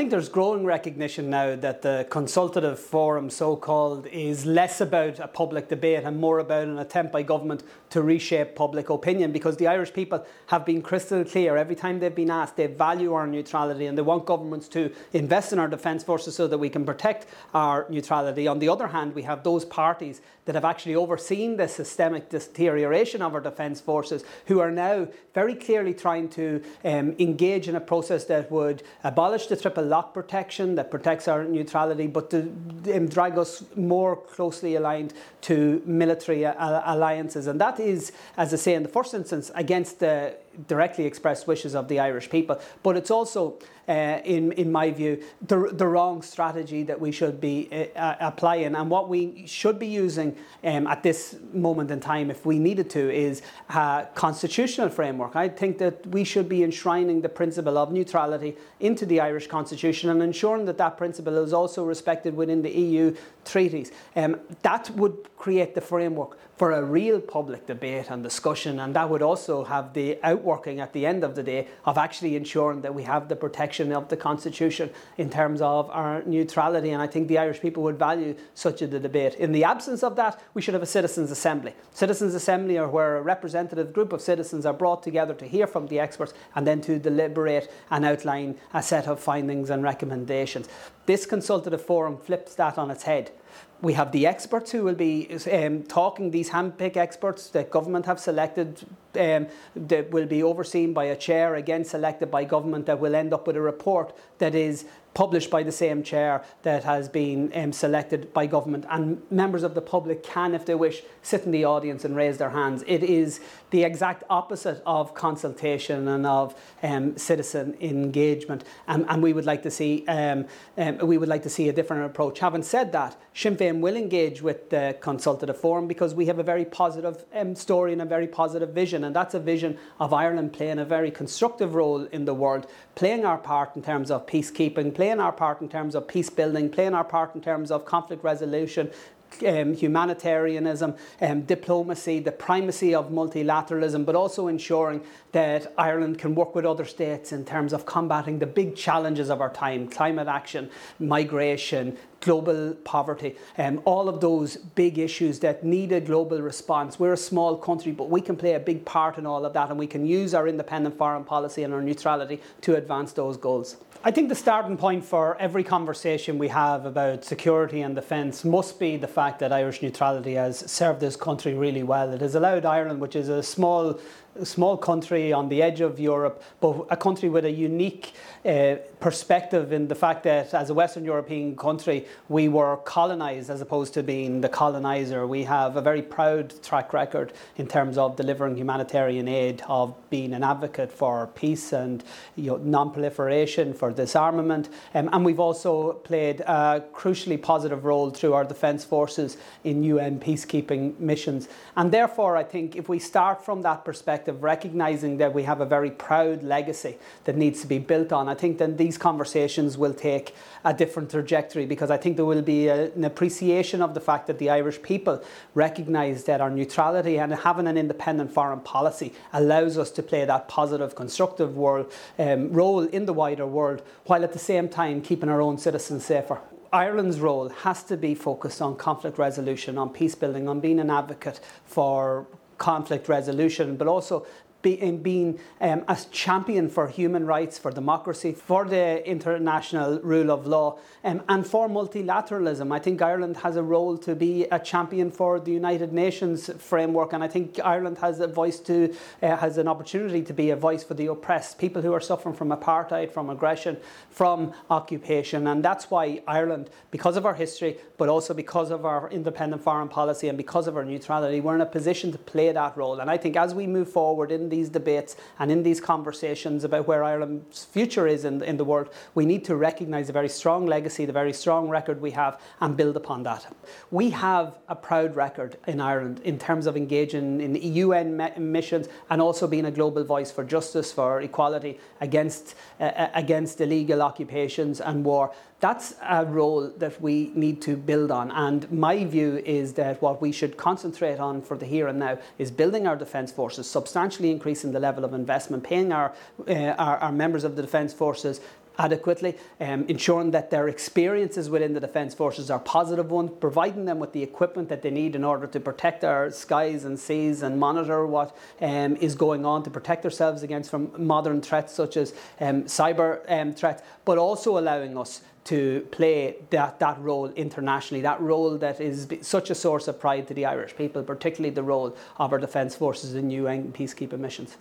think there's growing recognition now that the consultative forum, so called, is less about a public debate and more about an attempt by government to reshape public opinion because the Irish people have been crystal clear every time they've been asked they value our neutrality and they want governments to invest in our defence forces so that we can protect our neutrality. On the other hand, we have those parties that have actually overseen the systemic deterioration of our defence forces who are now very clearly trying to um, engage in a process that would abolish the triple lock protection that protects our neutrality, but to drag us more closely aligned to military alliances. And that is, as I say, in the first instance, against the directly expressed wishes of the Irish people. But it's also, uh, in, in my view, the, the wrong strategy that we should be uh, uh, applying. And what we should be using um, at this moment in time, if we needed to, is a constitutional framework. I think that we should be enshrining the principle of neutrality into the Irish constitution and ensuring that that principle is also respected within the EU treaties. Um, that would create the framework for a real public debate and discussion, and that would also have the outworking at the end of the day of actually ensuring that we have the protection of the Constitution in terms of our neutrality. And I think the Irish people would value such a debate. In the absence of that, we should have a citizens' assembly. Citizens' assembly are where a representative group of citizens are brought together to hear from the experts and then to deliberate and outline a set of findings and recommendations. This consultative forum flips that on its head. We have the experts who will be um, talking, these handpicked experts that government have selected um, that will be overseen by a chair, again selected by government, that will end up with a report that is published by the same chair that has been um, selected by government. And members of the public can, if they wish, sit in the audience and raise their hands. It is the exact opposite of consultation and of um, citizen engagement. And, and, we would like to see um, um, we would like to see a different approach. Having said that, Sinn Féin will engage with the consultative forum because we have a very positive um, story and a very positive vision, and that's a vision of Ireland playing a very constructive role in the world, playing our part in terms of peacekeeping playing our part in terms of peace building, playing our part in terms of conflict resolution, um, humanitarianism, um, diplomacy, the primacy of multilateralism, but also ensuring that Ireland can work with other states in terms of combating the big challenges of our time climate action, migration, global poverty, um, all of those big issues that need a global response. We're a small country, but we can play a big part in all of that, and we can use our independent foreign policy and our neutrality to advance those goals. I think the starting point for every conversation we have about security and defence must be the fact that Irish neutrality has served this country really well. It has allowed Ireland, which is a small small country on the edge of Europe, but a country with a unique uh, perspective in the fact that as a Western European country, we were colonized as opposed to being the colonizer. We have a very proud track record in terms of delivering humanitarian aid, of being an advocate for peace and you know, non proliferation, for disarmament. Um, and we've also played a crucially positive role through our defence forces in UN peacekeeping missions. And therefore, I think if we start from that perspective, recognizing that we have a very proud legacy that needs to be built on, I think then these conversations will take a different trajectory because I think there will be a, an appreciation of the fact that the Irish people recognise that our neutrality and having an independent foreign policy allows us to play that positive, constructive world, um, role in the wider world while at the same time keeping our own citizens safer. Ireland's role has to be focused on conflict resolution, on peace building, on being an advocate for conflict resolution, but also in being um, a champion for human rights, for democracy, for the international rule of law, um, and for multilateralism. I think Ireland has a role to be a champion for the United Nations framework, and I think Ireland has a voice to uh, has an opportunity to be a voice for the oppressed, people who are suffering from apartheid, from aggression, from occupation, and that's why Ireland, because of our history, but also because of our independent foreign policy and because of our neutrality, we're in a position to play that role. And I think as we move forward in these debates and in these conversations about where Ireland's future is in, in the world, we need to recognise a very strong legacy, the very strong record we have, and build upon that. We have a proud record in Ireland in terms of engaging in UN missions and also being a global voice for justice, for equality against, uh, uh against illegal occupations and war that's a role that we need to build on. And my view is that what we should concentrate on for the here and now is building our defence forces, substantially increasing the level of investment, paying our, uh, our, our members of the defence forces adequately, um, ensuring that their experiences within the Defence Forces are positive ones, providing them with the equipment that they need in order to protect our skies and seas and monitor what um, is going on to protect ourselves against from modern threats such as um, cyber um, threats, but also allowing us to play that, that role internationally, that role that is such a source of pride to the Irish people, particularly the role of our defence forces in UN peacekeeping missions.